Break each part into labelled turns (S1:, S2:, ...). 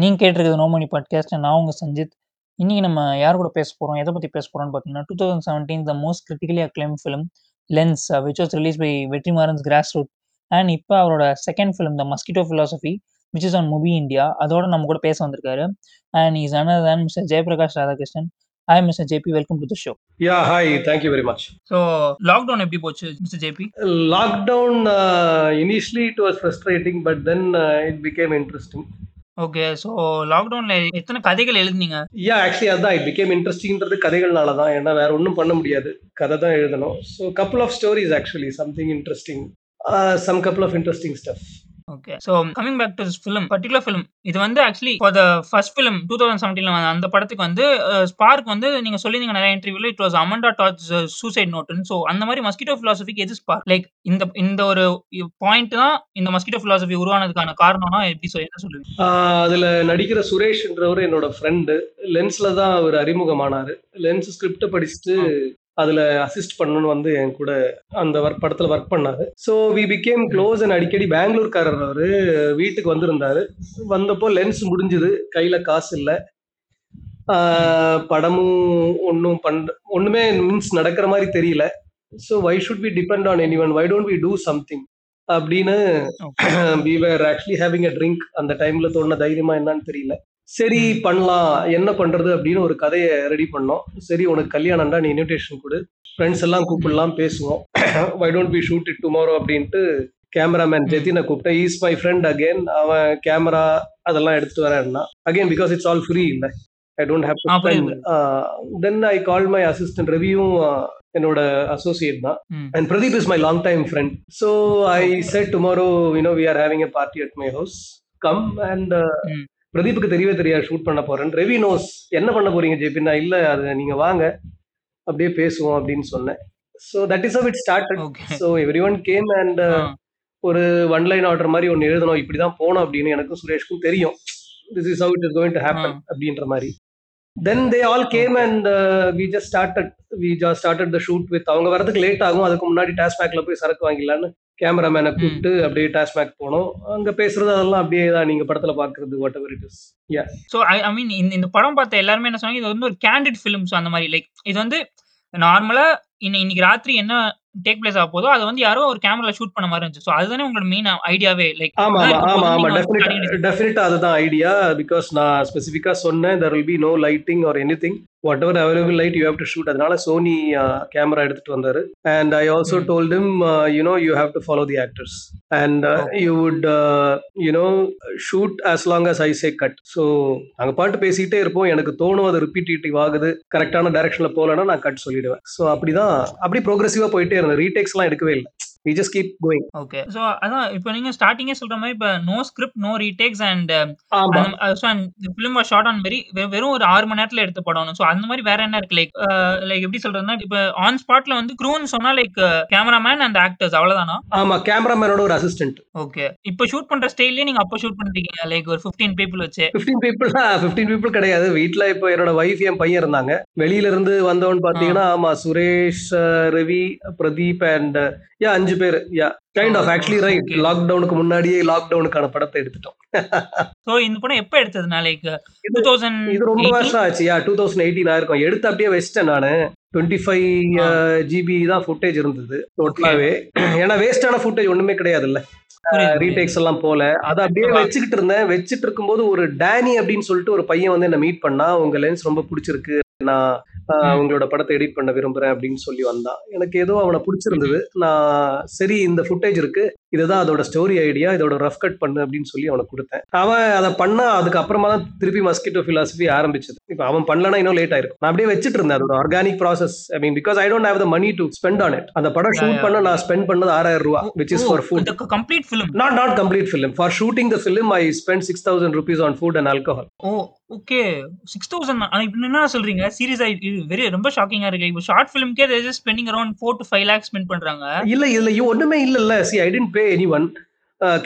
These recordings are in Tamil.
S1: நீங்க கேட்டிருக்கிறது நோமணி பாட்காஸ்ட் நான் உங்க சஞ்சித். இன்னைக்கு நம்ம யார் கூட பேச போறோம், எதை பத்தி பேச போறோம்னு பார்த்தீங்கன்னா, 2017 the most critically acclaimed film Lens which was release by Vetrimaaran's cross root and இப்போ அவரோட second film the Mosquito Philosophy which is on Mubi India அதோட நம்ம கூட பேச வந்திருக்காரு and is another then mister Jayaprakash Radhakrishnan hi mister JP welcome to the show
S2: Yeah, hi. Thank you very much.
S1: So lockdown எப்படி போச்சு mister JP
S2: Lockdown, uh, initially it was frustrating, but then uh, it became interesting.
S1: Okay so லாக்டவுன்ல எத்தனை கதைகள் எழுதுனீங்க?
S2: Yeah, ஆக்சுவலி அதான் இட் பிகேம் interestingன்றது கதைகள்னால தான் ஏன்னா வேற ஒன்றும் பண்ண முடியாது. கதை தான் எழுதணும். So couple of stories actually something interesting some couple of interesting stuff
S1: okay so coming back to film particular film இது வந்து actually for the first film two thousand செவன்டீன்ல அந்த படத்துக்கு வந்து ஸ்பார்க் வந்து நீங்க சொல்லியிருந்தீங்க நிறைய இன்டர்வியூல it was Amanda Todd's suicide நோட்னு so அந்த மாதிரி மஸ்கிட்டோ ஃபிலாசபிக்கு எது ஸ்பார்க் லைக் இந்த இந்த ஒரு பாயிண்ட் தான் இந்த மஸ்கிட்டோ ஃபிலாசபி உருவானதுக்கான காரணம்னா எப்படி என்ன சொல்லுவீங்க?
S2: அதில் நடிக்கிற சுரேஷ்ன்றவர் என்னோட ஃப்ரெண்டு லென்ஸில் தான் அவர் அறிமுகமானார். லென்ஸ் ஸ்கிரிப்டை படிச்சுட்டு அதில் அசிஸ்ட் பண்ணணும்னு வந்து என் கூட அந்த ஒர்க் படத்தில் ஒர்க் பண்ணாரு. So we became close and அடிக்கடி பெங்களூர்காரர் அவர் வீட்டுக்கு வந்திருந்தாரு. வந்தப்போ லென்ஸ் முடிஞ்சுது கையில் காசு இல்லை. படமும் ஒன்றும் பண்ற ஒன்றுமே மீன்ஸ் நடக்கிற மாதிரி தெரியல. So why should be depend on anyone why don't we do something அப்படின்னு we were actually having a drink அந்த டைம்ல தோணுன தைரியமா என்னன்னு தெரியல. சரி பண்ணலாம். என்ன பண்றது அப்படின்னு ஒரு கதையை ரெடி பண்ணோம். சரி உனக்கு கல்யாணம்டா நீ இன்விடேஷன் கொடு. ஃப்ரெண்ட்ஸ் எல்லாம் கூப்பிடலாம் பேசுவோம். Why don't be shoot it tomorrow அப்படின்ட்டு கேமராமேன் ஜெத்தினை கூப்பிட்டேன். ஈஸ் மை ஃப்ரெண்ட் அகேன் அவன் கேமரா அதெல்லாம் எடுத்துட்டு வரேன்னா. Again because it's all free இல்லை? I don't have to spend then I call my assistant ரெவியும் என்னோட அசோசியேட் தான். And Pradeep is my long time friend so I said tomorrow you know we are having a party at my house come and பிரதீப்புக்கு தெரியவே தெரியாது ஷூட் பண்ண போறேன் ரெவி நோஸ் என்ன பண்ண போறீங்க ஜேபின்னா இல்ல அது நீங்க வாங்க. அப்படியே பேசுவோம் அப்படின்னு சொன்னேன். So that is it start so everyone came and ஒரு ஒன் லைன் ஆர்டர் மாதிரி ஒன்று எழுதணும் இப்படிதான் போனோம் அப்படின்னு எனக்கும் சுரேஷ்க்கும் தெரியும். This is how it is going to happen அப்படின்ற மாதிரி. Then they all came and we just started we just started the shoot with அவங்க வரதுக்கு லேட் ஆகும் அதுக்கு முன்னாடி டாஸ்மேக்ல போய் சரக்கு வாங்கிடலான்னு கேமராமேனை கூப்பிட்டு அப்படியே டாஸ்மேக் போனோம். அங்க பேசுறது அதெல்லாம் அப்படியே தான் நீங்க படத்துல பாக்குறது whatever it is yeah
S1: so I I mean இந்த படம் பார்த்த எல்லாருமே என்ன சொன்னாங்க இது வந்து ஒரு கேண்டிட் ஃபிலிம்ஸ் அந்த மாதிரி லைக் இது வந்து நார்மலா இன்னைக்கு ராத்திரி என்ன டேக் பிளேஸ் ஆக போதோ அதை வந்து யாரோ ஒரு கேமரா ஷூட் பண்ண மாதிரி இருந்துச்சு. ஸோ அதுதானே உங்களோட மெயின் ஐடியாவே லைக்
S2: ஆமா ஆமா ஆமா. டெஃபினட்டா அதுதான் ஐடியா பிகாஸ் நான் ஸ்பெசிஃபிக்கா சொன்னேன் there will be no lighting or anything whatever available light you have to shoot அதனால சோனி கேமரா எடுத்துட்டு வந்தாரு. And I also told him you know you have to follow the actors and you would you know shoot as long as I say cut so நாங்கள் பாட்டு பேசிக்கிட்டே இருப்போம். எனக்கு தோணும் அது ரிப்பீட்டேட்டிவ் ஆகுது. கரெக்டான டைரக்ஷன்ல போகலன்னா நான் கட் சொல்லிடுவேன். ஸோ அப்படிதான் அப்படி ப்ரோக்ரஸிவா போயிட்டே இருந்தேன். ரீடேக்ஸ் எல்லாம் எடுக்கவே இல்லை. We just keep going.
S1: Okay so அதான் இப்போ நீங்க ஸ்டார்டிங்கே சொல்ற மாதிரி இப்போ no script no retakes and film was shot on very வெறும் ஒரு ஆறு மணி நேரத்துல எடுத்து படம். சோ அந்த மாதிரி வேற என்ன இருக்கு? லைக் லைக் எப்படி சொல்றதுன்னா இப்போ ஆன் ஸ்பாட்ல வந்து க்ரூன்னு சொன்னா லைக் கேமராமேன் அண்ட் ஆக்டர்ஸ் அவ்வளவுதானா?
S2: ஆமா கேமராமேனோட ஒரு அசிஸ்டன்ட்
S1: ஓகே இப்போ ஷூட் பண்ற ஸ்டைல்லே நீங்க அப்போ ஷூட் பண்ணிருக்கீங்க லைக் ஒரு 15 பீப்புள் வச்சு.
S2: 15 பீப்புள் 15 பீப்புள் கிடையாது. வீட்ல இப்போ என்னோட வைஃப் என் பையன் இருந்தாங்க. வெளியில இருந்து வந்தவன் பாத்தீங்கன்னா ஆமா சுரேஷ் ரவி பிரதீப் அண்ட் யா அஞ்சு பேர். Yeah kind of actually right லாக்டவுனுக்கு முன்னாடியே லாக்டவுனுக்கான படத்தை எடுத்துட்டோம்.
S1: சோ இந்த படம் எப்ப எடுத்ததுனா லைக் 2000
S2: இது ரொம்ப வருஷம் ஆச்சு. யா 2018 ஆயிருக்கும் எடுத்து அப்படியே வச்சிட்டேன் நானு. டுவெண்ட்டி ஃபைவ் ஜிபி தான் ஃபுட்டேஜ் இருந்தது. டோட்டலாவே ஏன்னா வேஸ்டான ஃபுட்டேஜ் ஒண்ணுமே கிடையாதுல்ல. ரீடேக்ஸ் எல்லாம் போல. அதை அப்படியே வச்சுக்கிட்டு இருந்தேன். வச்சுட்டு இருக்கும்போது ஒரு டேனி அப்படின்னு சொல்லிட்டு ஒரு பையன் வந்து என்ன மீட் பண்ணா உங்க லென்ஸ் ரொம்ப பிடிச்சிருக்கு. நான் உங்களோட படத்தை எடிட் பண்ண விரும்புறேன் அப்படின்னு சொல்லி வந்தான் எனக்கு ஏதோ அவனை பிடிச்சிருந்தது. நான் சரி இந்த ஃபுட்டேஜ் இருக்கு. இதுதான் அதோட ஸ்டோரி ஐடியா இதோட ரஃப் கட் பண்ணு அப்படின்னு சொல்லி அவனுக்கு கொடுத்தேன். அவன் அதை பண்ணா அதுக்கு அப்புறமா தான் திருப்பி மஸ்கிட்டோ பிலாசபி ஆரம்பிச்சது. இப்போ அவன் பண்ணலனா இன்னும் லேட் ஆயிருக்கும். நான் அப்படியே வச்சுட்டு இருந்தேன் அதோட organic process I mean because I don't have the money to spend on it அந்த படம் ஷூட் பண்ண நான் ஸ்பெண்ட் பண்ணது ஆறாயிரம் ரூபா which is for food
S1: complete film
S2: not not complete film for shooting the film I spend six thousand rupees on food and alcohol
S1: okay six thousand இப்போ என்ன சொல்றீங்க? சீரியஸ் இது வெரி ரொம்ப ஷாக்கிங்கா இருக்கு. இப்போ short ஃபிலிம்க்கே just spending around four to five lakhs spend பண்றாங்க.
S2: இல்ல இல்ல ஒண்ணுமே இல்ல இல்ல see I didn't pay anyone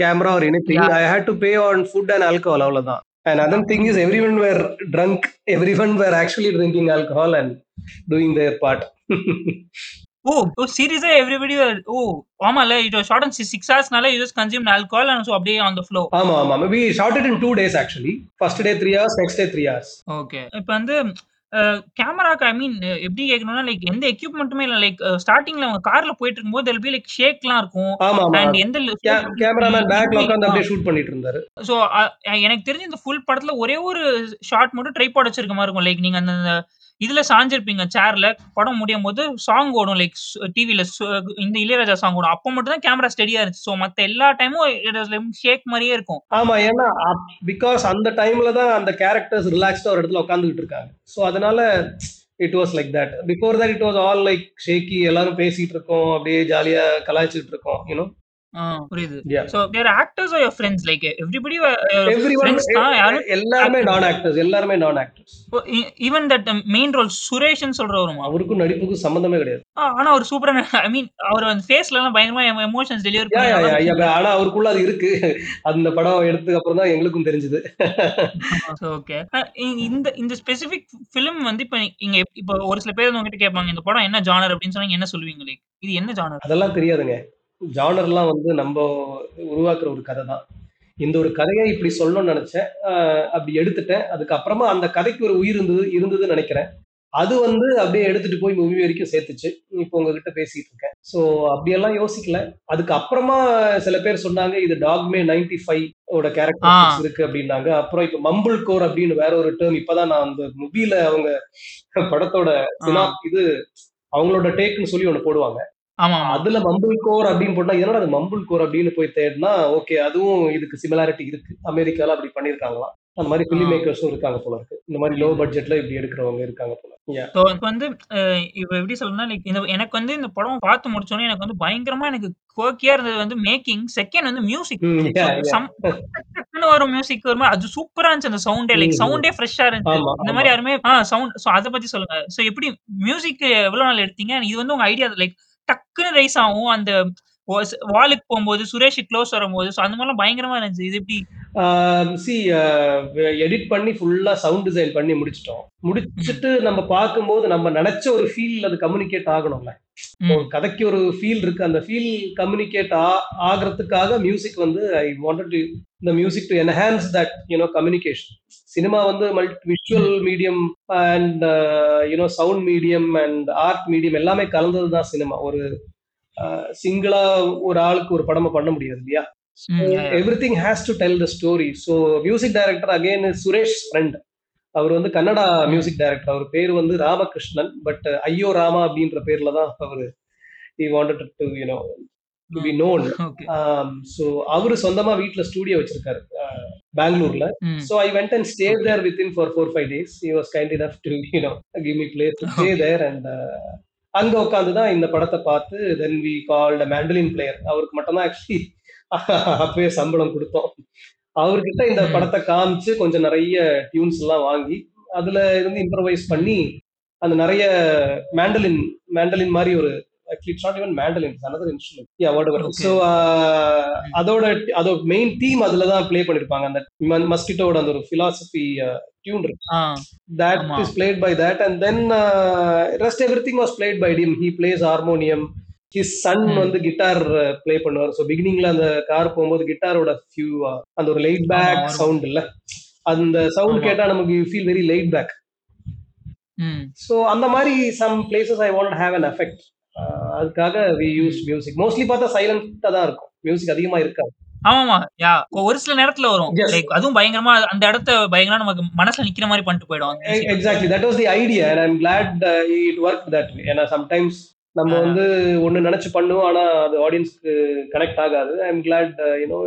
S2: camera or anything I had to pay on food and alcohol அவ்வளவுதான். And other thing is everyone were drunk everyone were actually drinking alcohol and doing their part
S1: oh! Oh சீரியஸா எவ்ரிபடி ஓ! ஆமால்ல. It was shot on 6 ஹார்ஸ்னால you just consumed alcohol and so அப்படியே ஆன் த ஃப்ளோ.
S2: ஆமா, ஆமா. We shot it in 2 days actually. First day 3 hours, next day 3 hours.
S1: Okay. இப்ப வந்து அ கேமராக்கு ஐ மீன் எப்படி கேட்கணும்னா, லைக் எந்த எக்யூப்மென்ட்டுமே இல்ல. லைக் ஸ்டார்ட்டிங்ல அவங்க கார்ல போயிட்டு இருக்கும்போது தேர் பி லைக் ஷேக்லாம் இருக்கும்.
S2: ஆமா, ஆமா.
S1: அண்ட் எந்த
S2: கே கேமராமேன் பேக்ல உட்கார்ந்து அப்படியே ஷூட் பண்ணிட்டு இருந்தாரு.
S1: சோ அ எனக்கு தெரிஞ்சு இந்த ஃபுல் படத்துல ஒரே ஒரு ஷாட் மட்டும் ட்ரைபாட் வச்சிருக்க மாரி இருக்கும். லைக் நீங்க அந்த இதுல சாஞ்சிருப்பீங்க சேர்ல. படம் முடியும் போது சாங் ஓடும் லைக் டிவில இந்த இளையராஜா சாங் ஓடும். அப்போ மட்டும் தான் கேமரா ஸ்டெடியா இருந்துச்சு. ஸோ மத்த எல்லா டைமும் இட் வாஸ் லைக் ஷேக் மாரியே இருக்கும்.
S2: ஆமா. ஏன்னா பிகாஸ் அந்த டைம்ல தான் அந்த கேரக்டர்ஸ் ரிலாக்ஸ்டா ஒரு இடத்துல உட்கார்ந்துகிட்டு இருக்காங்க. ஸோ அதனால it was like that. Before that it was all like shaky எல்லாரும் பேசிட்டு இருக்கோம். அப்படியே ஜாலியா கலாய்ச்சிட்டு இருக்கோம். யூ நோ
S1: ஆ புரியுது.
S2: Yeah.
S1: So their actors are your friends like everybody
S2: everyone
S1: friends தான் யாரும்
S2: எல்லாருமே நான் ஆக்டர்ஸ். எல்லாருமே நான் actors.
S1: Even that main role சுரேஷ்ன்னு சொல்றவருமா?
S2: அவருக்கும் நடிப்புக்கும் சம்பந்தமே கிடையாது.
S1: ஆனா அவர் சூப்பரா ஐ மீன் அவர் அந்த ஃபேஸ்ல எல்லாம் பயங்கரமா எமோஷன்ஸ் டெலிவர்
S2: யா, யா, யா, யா.
S1: பண்ணி
S2: ஆனா அவருக்குள்ள அது இருக்கு. அந்த படம் எடுத்ததுக்கு அப்புறம் தான் எங்களுக்கும் தெரிஞ்சது.
S1: ஓகே. இந்த இந்த ஸ்பெசிபிக் ஃபிலிம் வந்து இப்ப இங்க இப்ப ஒரு சில பேர் உங்ககிட்ட கேட்பாங்க. இந்த படம் என்ன ஜானர் அப்படின்னு சொன்னா என்ன சொல்லுவீங்க லைக்? இது என்ன ஜானர்?
S2: அதெல்லாம் தெரியாதுங்க. ஜானர்லாம் வந்து நம்ப உருவாக்குற ஒரு கதை தான். இந்த ஒரு கதைய இப்படி சொல்லணும்னு நெனச்சேன். அப்படி எடுத்துட்டேன். அதுக்கப்புறமா அந்த கதைக்கு ஒரு உயிர் இருந்தது இருந்ததுன்னு நெனைக்கிறேன். அது வந்து அப்படியே எடுத்துட்டு போய் மூவி வரைக்கும் சேர்த்துச்சு. இப்போ உங்ககிட்ட பேசிட்டு இருக்கேன். ஸோ அப்படியெல்லாம் யோசிக்கல. அதுக்கு அப்புறமா சில பேர் சொன்னாங்க, இது டாக்மே 95 ஓட
S1: ஆ.
S2: கேரக்டரிஸ்டிக்ஸ் இருக்கு அப்படின்னாங்க. அப்புறம் இப்ப மம்பிள் கோர் அப்படின்னு வேற ஒரு டெர்ம் இப்பதான் நான் அந்த மூவில அவங்க படத்தோட இது அவங்களோட டேக்ன்னு சொல்லி ஒண்ணு போடுவாங்க.
S1: ஆமா.
S2: அதுல மம்பிள் கோர் அப்படின்னு போட்டா, என்னடா அது கோர் அப்படின்னு போய் தேடுனா, ஓகே அதுவும் இதுக்கு சிமிலாரிட்டி இருக்கு. அமெரிக்கால அப்படி பண்ணியிருக்காங்களாம். அந்த
S1: ஆ.
S2: ஃபில்ம் மேக்கர்ஸும் இருக்காங்க போல இருக்கு. இந்த மாரி லோ பட்ஜெட்ல இப்படி எடுக்கிறவங்க இருக்காங்க போல.
S1: இப்ப வந்து இப்ப எப்படி சொல்லணும்னா லைக் இந்த எனக்கு வந்து இந்த படம் பார்த்து முடிச்சோனே எனக்கு வந்து பயங்கரமா எனக்கு குவர்க்கியா இருந்தது வந்து மேக்கிங். செகண்ட் வந்து மியூசிக். வரும் மியூசிக் வருமா அது சூப்பரா இருந்துச்சு அந்த சவுண்டே லைக். சவுண்டே ஃப்ரெஷ்ஷா இருந்துச்சு. இந்த
S2: ஆமா.
S1: மாரி யாருமே சவுண்ட் சோ அத பத்தி சொல்லுங்க. சோ எப்படி மியூசிக் எவ்வளவு நாள் எடுத்தீங்க? இது வந்து உங்க ஐடியா லைக் டக்குன்னு ரைஸ் ஆகும். அந்த வாஸ் வாலுக்கு போம்போது சுரேஷ் க்ளோஸ் வரும்போது ஸோ அந்த மாரிலாம் பயங்கரமா இருந்துச்சு. இது எப்படி?
S2: சி அ எடிட் பண்ணி ஃபுல்லா சவுண்ட் டிசைன் பண்ணி முடிச்சுட்டோம். முடிச்சுட்டு நம்ம பார்க்கும்போது நம்ம நெனச்ச ஒரு ஃபீல் அது கம்யூனிகேட் ஆகணும்ல. ஒரு. கதைக்கு ஒரு ஃபீல் இருக்கு. அந்த ஃபீல் கம்யூனிகேட் ஆ ஆகுறதுக்காக மியூசிக் வந்து I wanted to the music to enhance that you know communication. Cinema வந்து multi visual. Medium and you know sound medium and art medium எல்லாமே கலந்தது தான் சினிமா. ஒரு சிங்கிளா ஒரு ஆளுக்கு ஒரு படமா பண்ண முடியாது இல்லையா? So. Everything has to tell the story. So music director again Suresh friend. அவர் வந்து கன்னடா. Music director. அவர் பேரு வந்து ராமகிருஷ்ணன். பட் ஐயோ ராமா அப்படின்ற பேர்ல தான் அவரு he wanted to you know to be. Known. So அவரு சொந்தமா வீட்ல ஸ்டுடியோ வச்சிருக்காரு. பெங்களூர்ல. So I went and
S1: okay.
S2: There with him for 4, 5 days. He was kind enough to you know give me place to stay. There and அங்க உட்கார்ந்து தான் இந்த படத்த பார்த்து then we called mandolin player. அவருக்கு மட்டும் தான் ஆக்சுவலி அப்பவே சம்பளம் குடுத்தோம். அவர்கிட்ட இந்த. படத்த காமிச்சு கொஞ்சம் நெறைய டியூன்ஸ்லாம் வாங்கி, அதுல இருந்து இம்ப்ரூவைஸ். பண்ணி அந்த நெறைய மேண்டலின் மேண்டலின் மாரி ஒரு not even mandolin. Another instrument. Yeah whatever.
S1: Okay.
S2: So uh
S1: hmm.
S2: அதோட அதோட மெயின் தீம் அதுல தான் ப்ளே பண்ணிருப்பாங்க. அந்த மஸ்கிட்டோட அந்த ஒரு பிலாசபி டியூன் இருக்கு.
S1: ஆ.
S2: That
S1: ஆமா.
S2: is played by that and then uh, rest everything was played by him. He His son
S1: ம்.
S2: வந்து கிட்டார் ப்ளே பண்ணுவார். ஸோ பிகினிங்ல அந்த கார் போகும்போது கிட்டாரோட ஃபியூ அந்த ஒரு லைட் பேக். சவுண்ட் இல்ல. அந்த சவுண்ட். கேட்டா நமக்கு you feel very light back. So அந்த மாரி some places I want have an effect. அதுக்காக we used
S1: hmm.
S2: Music. Mostly பார்த்தா சைலன்ட்டா தான் இருக்கும். மியூசிக் அதிகமா இருக்காது.
S1: ஆமாமா. யா ஒரு சில நேரத்துல வரும். லைக் அதுவும் பயங்கரமா அந்த இடத்த பயங்கரமா நமக்கு மனசுல நிக்கிற மாரி பண்ணிட்டு போயிடும்.
S2: That was the idea and I'm glad uh, it worked that way. ஏன்னா சம்டைம்ஸ் நம்ம. வந்து ஒண்ணு நெனச்சு பண்ணுவோம். ஆனா அது ஆடியன்ஸ்க்கு கனெக்ட் ஆகாது. I am glad you know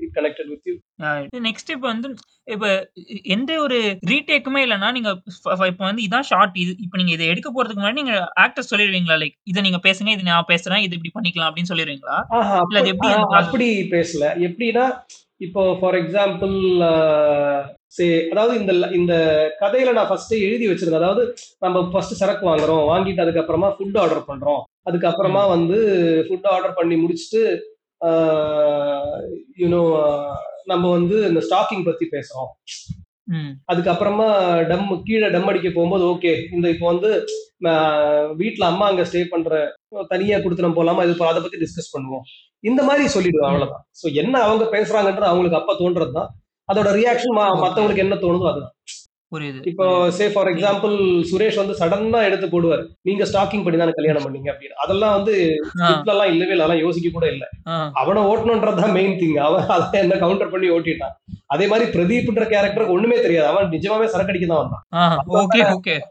S2: it connected with you.
S1: Next இப்ப வந்து இப்ப எந்த ஒரு ரீடேக்குமே இல்லன்னா, நீங்க இப்ப வந்து இதான் ஷார்ட் இது இப்ப நீங்க இத எடுக்க போறதுக்கு முன்னாடி நீங்க ஆக்டர்ஸ் சொல்லிருவீங்களா? லைக் இத நீங்க பேசுங்க. இது நான் பேசுறேன். இது இப்படி பண்ணிக்கலாம் அப்படின்னு இல்ல அது எப்படி?
S2: அப்படி பேசல. எப்படின்னா, இப்போ ஃபார் எக்ஸாம்பிள் அ சே அதாவது இந்த இந்த கதையில நான் ஃபர்ஸ்ட்டே எழுதி வச்சிருந்தேன். அதாவது நம்ம ஃபர்ஸ்ட் சரக்கு வாங்குறோம். வாங்கிட்டு அதுக்கப்புறமா ஃபுட் ஆர்டர் பண்றோம். அதுக்கப்புறமா. வந்து ஃபுட் ஆர்டர் பண்ணி முடிச்சுட்டு, ஆ யூ நோ நம்ம வந்து இந்த ஸ்டாக்கிங் பத்தி பேசுறோம். அதுக்கப்புறமா டம் கீழ டம் அடிக்க போகும்போது, ஓகே. இந்த இப்போ வந்து அ வீட்ல அம்மா அங்க ஸ்டே பண்ற தனியா குடுத்தனம் போலாமா? இது அத பத்தி டிஸ்கஸ் பண்ணுவோம். இந்த மாரி சொல்லிடுவேன்
S1: ம்.
S2: அவ்வளவுதான். சோ என்ன அவங்க பேசுறாங்கன்றது அவங்களுக்கு அப்ப தோன்றது தான். அதோட ரியாக்ஷன். மத்தவங்களுக்கு என்ன தோணுதோ அதுதான்.
S1: புரியுது,
S2: இப்போ. சே ஃபார் எக்ஸாம்பிள் சுரேஷ் வந்து சடனா எடுத்து போடுவாரு. நீங்க ஸ்டாக்கிங் பண்ணி தானே கல்யாணம் பண்ணீங்க அப்படின்னு. அதெல்லாம் வந்து. ஸ்கிரிப்ட்லலாம் இல்லவே இல்ல. அதெல்லாம் யோசிக்க கூட இல்ல. அவன ஓட்டணும்ன்றது தான் மெயின் திங். அவன் அத என்ன கவுண்டர் பண்ணி ஓட்டிட்டான். அதே மாரி பிரதீப்ன்ற கேரக்டருக்கு ஒண்ணுமே தெரியாது. அவன் நிஜமாவே சரக்கு அடிக்க தான் வந்தான்.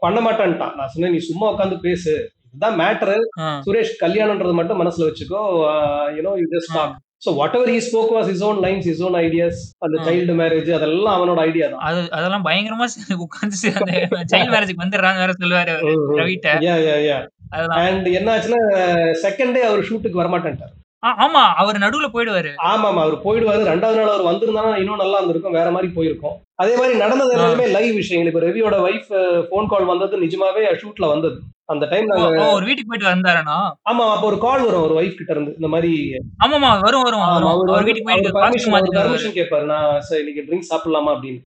S2: பண்ண மாட்டேன்ட்டான். நான் சொன்னேன், "நீ சும்மா உட்கார்ந்து பேசு. இதுதான் மேட்டரு. சுரேஷ் கல்யாணம்ன்றத மட்டும் மனசுல வச்சுக்கோ. அ you just
S1: ah.
S2: Talk." So whatever he spoke was his own lines, his own ideas. அந்த. சைல்ட் மேரேஜ் அதெல்லாம் அவனோட ஐடியா தான்.
S1: அது அதெல்லாம் பயங்கரமா உட்கார்ந்து அந்த சைல்ட் மேரேஜ்க்கு வந்துடுறாங்க வேற சொல்லுவாரு. ரவிட்ட.
S2: யா, யா, யா.
S1: அதெல்லாம்.
S2: அண்ட் என்ன ஆச்சுன்னா, செகண்ட் டே அவர் ஷூட்டுக்கு வரமாட்டேன்ட்டாரு.
S1: ஆமா. அவரு நடுவுல போயிடுவாரு.
S2: ஆமாமா. அவரு போயிடுவாரு. 2வது நாள் அவர் வந்திருந்தானா இன்னும் நல்லா இருந்திருக்கும். வேற மாரி போயிருக்கும். அதே மாரி நடந்தது. எல்லாமே லைவ் விஷயங்கள். இப்ப ரவியோட வைஃப் ஃபோன் கால் வந்தது நிஜமாவே ஷூட்ல வந்தது. அந்த டைம்!
S1: ஒரு வீட்டுக்கு போயிட்டு வந்தாருனா?
S2: ஆமா. அப்ப ஒரு கால் வரும் அவர் வைஃப் கிட்ட இருந்து. இந்த மாரி
S1: ஆமாமா. வரும், வரும்.
S2: அவரு
S1: வீட்டுக்கு போயிட்டு
S2: பெர்மிஷன் கேட்பாரு. நான் சார் இன்னைக்கு ட்ரிங்க்ஸ் சாப்பிடலாமா அப்படின்னு.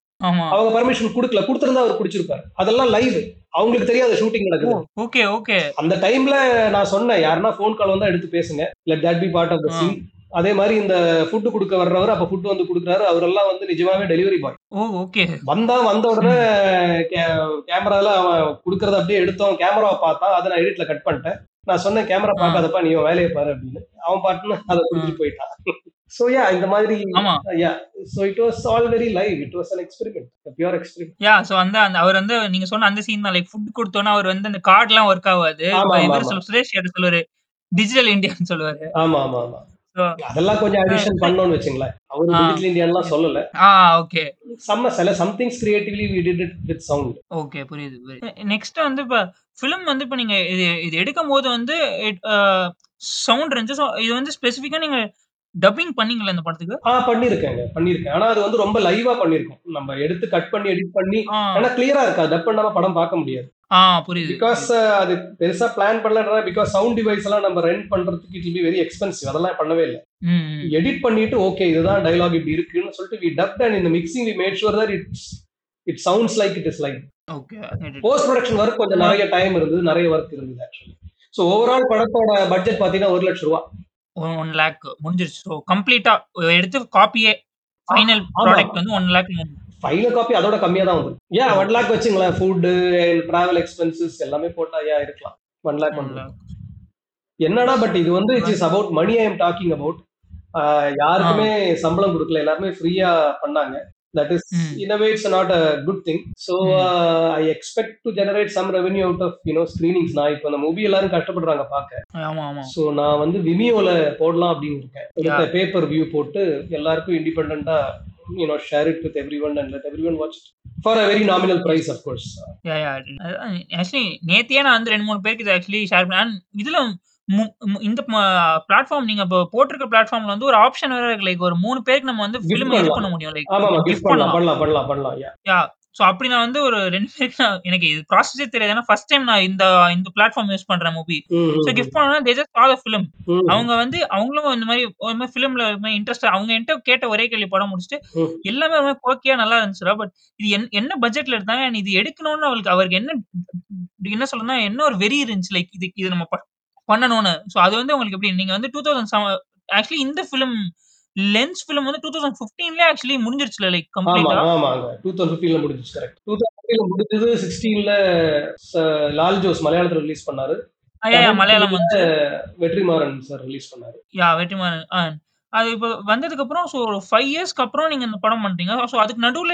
S2: அவங்க பெர்மிஷன் குடுக்கல. குடுத்திருந்தா அவர் குடிச்சிருப்பாரு. அதெல்லாம் லைவ். அவங்களுக்கு தெரியாது ஷூட்டிங்! நடக்குது.
S1: Okay, okay.
S2: அந்த டைம்ல நான் சொன்னேன், யாருன்னா ஃபோன் கால் வந்தா எடுத்து பேசுங்க. Let that be part of the. Scene. அதே மாரி இந்த ஃபுட் குடுக்க வர்றவரு அப்ப ஃபுட் வந்து குடுக்குறாரு. அவரெல்லாம் வந்து நிஜமாவே டெலிவரி பாய்.
S1: ஓ! ஓகே.
S2: வந்தான் வந்த உடனே கேமரால அவன் குடுக்கறத அப்படியே எடுத்தோம். கேமராவ பார்த்தான். அத நான் எடிட்ல கட் பண்ணிட்டேன். நான் சொன்னேன், "கேமரா. பார்க்காதப்பா. நீ வேலைய பாரு" அப்படின்னு. அவன் பாட்டுன்னு அத. குடுத்துட்டு போயிட்டான். சோ யா இந்த மாதிரி
S1: ஆமா.
S2: Yeah so it was all very live. It was an experiment. a pure experiment.
S1: Yeah so அந்த அந்த அவர் வந்து நீங்க சொன்ன அந்த சீன் தான் லைக் ஃபுட் குடுத்தோனே அவர் வந்து அந்த கார்ட்லாம் ஒர்க்
S2: ஆமா,
S1: இவரு
S2: ஆமா.
S1: சொல் சுரேஷ் சொல்லுவாரு. டிஜிட்டல் இந்தியான்னு சொல்லுவாரு.
S2: ஆமா, ஆமா, ஆமா. அதெல்லாம் கொஞ்சம் அடிஷன் பண்ணோம்னு வச்சுங்களேன். அவரு
S1: ஆ.
S2: டிஜிட்டல் இந்தியான்லாம் சொல்லல.
S1: Ah okay.
S2: செம்ம சில somethings creatively we did it with sound.
S1: Okay. புரியுது, புரியுது. நெக்ஸ்ட் வந்து இப்ப ஃபிலிம் வந்து இப்ப நீங்க இது இது எடுக்கும்போது வந்து இட் அ சவுண்ட் இருந்துச்சு. சோ இது வந்து ஸ்பெசிஃபிக்கா நீங்க டப்பிங் பண்ணீங்களா இந்த படத்துக்கு?
S2: ஆ பண்ணியிருக்கேங்க. பண்ணியிருக்கேன். ஆனா அது வந்து ரொம்ப லைவ்வா பண்ணியிருக்கோம். நம்ம எடுத்து கட் பண்ணி, எடிட் பண்ணி
S1: ஆ.
S2: ஏன்னா கிளியரா இருக்காது. டப் பண்ணாம படம் பார்க்க முடியாது.
S1: ஆ புரியுது,
S2: பிகாஸ். அது பெருசா பிளான் பண்ணலன்றா பிகாஸ் சவுண்ட் டிவைஸ் எல்லாம் நம்ம ரென்ட் பண்றதுக்கு இட் பி வெரி எக்ஸ்பென்சிவ். அதெல்லாம் பண்ணவே இல்ல. எடிட் பண்ணிட்டு ஓகே இதுதான் டயலாக் இப்படி இருக்குன்னு சொல்லிட்டு வி டப்ட் அண்ட் இந்த mixing we made sure that it's it sounds like it is like.
S1: Okay.
S2: Post production work கொஞ்சம். நெறைய டைம் இருந்தது. நெறைய ஒர்க் இருந்தது ஆக்சுவலி. சோ ஓவரால் படத்தோட பட்ஜெட் பார்த்தீங்கன்னா ரூ. 1,00,000
S1: ஒ 1 லேக் முடிஞ்சிருச்சு. ஸோ கம்ப்ளீட்டா எடுத்து காப்பியே
S2: ஆ
S1: ஃபைனல்
S2: ஆமா.
S1: ப்ராடக்ட் வந்து 1 லேக்
S2: ஃபைனல் காப்பி அதோட கம்மியா தான் வந்தது. ஏன் 1 லேக் வச்சுங்களேன். ஃபுட், டிராவல் எக்ஸ்பென்சஸ் எல்லாமே போட்டா யா இருக்கலாம். 1 லேக்
S1: 1
S2: வந்துரும்.
S1: லேக்.
S2: என்னன்னா பட் இது வந்து it is about money I am talking about. Ah யாருக்குமே. சம்பளம் குடுக்கல. எல்லாருமே ஃப்ரீயா பண்ணாங்க. That is
S1: hmm.
S2: In a way it's not a good thing.
S1: Hmm.
S2: I expect to generate some revenue out of you know screenings. நான் இப்போ அந்த மூவி எல்லாரும் கஷ்டப்படுறாங்க பார்க்க.
S1: ஆமா, ஆமா.
S2: சோ நான் வந்து Vimeoல போடலாம் அப்படின்னு இருக்கேன். எடுத்த பேப்பர் வியூ போட்டு எல்லாருக்கும் இண்டிபெண்டன்ட்டா a.
S1: ஆக்சுவலி நேத்தியே நான் வந்து 2, 3 பேருக்கு இத ஆக்சுவலி ஷேர் பண்ணேன். அண்ட் இதுல மு மு இந்த ம பிளாட்ஃபார்ம் நீங்க இப்போ போட்டிருக்க பிளாட்ஃபார்ம்ல வந்து ஒரு ஆப்ஷன் வேற இருக்கு. லைக் ஒரு 3 பேருக்கு நம்ம வந்து
S2: கிஃப்ட்
S1: ஃபிலிம் இது
S2: பண்ணலாம்.
S1: பண்ண முடியும். லைக்
S2: ஆமாமா கிஃப்ட்
S1: கிஃப்ட்
S2: பண்ணலாம்.
S1: பண்ணலாம்.
S2: பண்ணலாம், பண்ணலாம், பண்ணலாம். யா.
S1: யா. சோ அப்படி நான் வந்து ஒரு 2 பேருக்கு நான் எனக்கு இது ப்ராசஸே தெரியாது. ஏன்னா ஃபர்ஸ்ட் டைம் நான் இந்த இந்த பிளாட்ஃபார்ம் யூஸ் பண்றேன் movie.
S2: Hmm,
S1: so
S2: hmm,
S1: gift
S2: hmm.
S1: பண்ணா they just saw the film.
S2: ம்.
S1: அவங்க வந்து அவங்களும் இந்த மாரி ஒரு மாரி ஃபிலிம்ல ஒரு மாரி இன்ட்ரெஸ்ட்டா அவங்க என்ட்ட கேட்ட ஒரே கேள்வி படம் முடிச்சுட்டு,
S2: ம்.
S1: எல்லாமே ஒரு மாரி கோக்கியா நல்லா இருந்துச்சுடா. பட் இது என் என்ன பட்ஜெட்ல எடுத்தாங்க? அண்ட் இது எடுக்கணும்னு அவருக்கு அவருக்கு என்ன என்ன சொல்லணும்னா என்ன ஒரு வெறி இருந்துச்சு. லைக் இது இது நம்ம ப பண்ணணும்னு. சோ அது வந்து உங்களுக்கு எப்படி? நீங்க வந்து 2007 ஆக்சுவலி இந்த ஃபிலிம் லென்ஸ் ஃபிலிம் வந்து 2015லயே ஆக்சுவலி முடிஞ்சிருச்சுல லைக்
S2: ஆமா,
S1: கம்ப்ளீட்டா?
S2: ஆமாங்க. 2015ல முடிஞ்சுச்சு கரெக்ட். 2015ல முடிஞ்சது 16ல ச லால் ஜோஸ் மலையாளத்துல ரிலீஸ் பண்ணாரு.
S1: யா, யா
S2: தமிழ்
S1: மலையாளம்
S2: தெலுங்குல
S1: வந்துச்சு.
S2: வெற்றிமாறன் சார் ரிலீஸ் பண்ணாரு.
S1: யா வெற்றிமாறன். ஆ. அது இப்ப வந்ததுக்கு அப்புறம் சோ ஒரு 5 இயர்ஸ்க்கு அப்புறம் நீங்க இந்த படம் பண்றீங்க. சோ அதுக்கு நடுவுல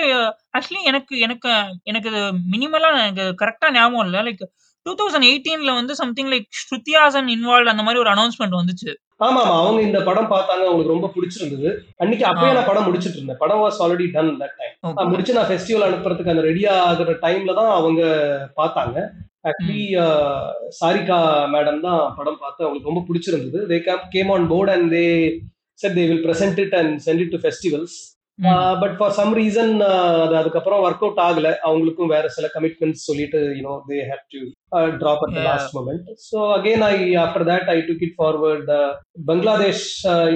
S1: ஆக்சுவலி எனக்கு எனக்கு எனக்கு மினிமலா எனக்கு கரெக்ட்டா ஞாபகம் இல்ல. லைக் 2018ல வந்து something like Shruti Haasan involved அந்த மாரி ஒரு அனவுன்ஸ்மென்ட் வந்துச்சு.
S2: ஆமாமா. அவங்க இந்த படம் பார்த்தாங்க. அவங்களுக்கு ரொம்ப புடிச்சிருந்தது. அன்னைக்கு. அப்பயே நான் படம் முடிச்சுட்டு இருந்தேன். படம் was already done that time. முடிச்சு நான் ஃபெஸ்டிவல் அனுப்புறதுக்கு அந்த ரெடி ஆகுற டைம்ல தான் அவங்க பார்த்தாங்க. ஆக்சுவலி சாரிகா மேடம் தான் படம் பார்த்து அவங்களுக்கு ரொம்ப புடிச்சிருந்தது. They come came on board and they said they will present it and sent it to festivals. But for some reason அது அதுக்கப்புறம் ஒர்க் அவுட் ஆகல அவங்களுக்கும் வேற சில கமிட்மெண்ட்ஸ் சொல்லிட்டு you know they have to drop at. Last moment so again I after that I took it forward Bangladesh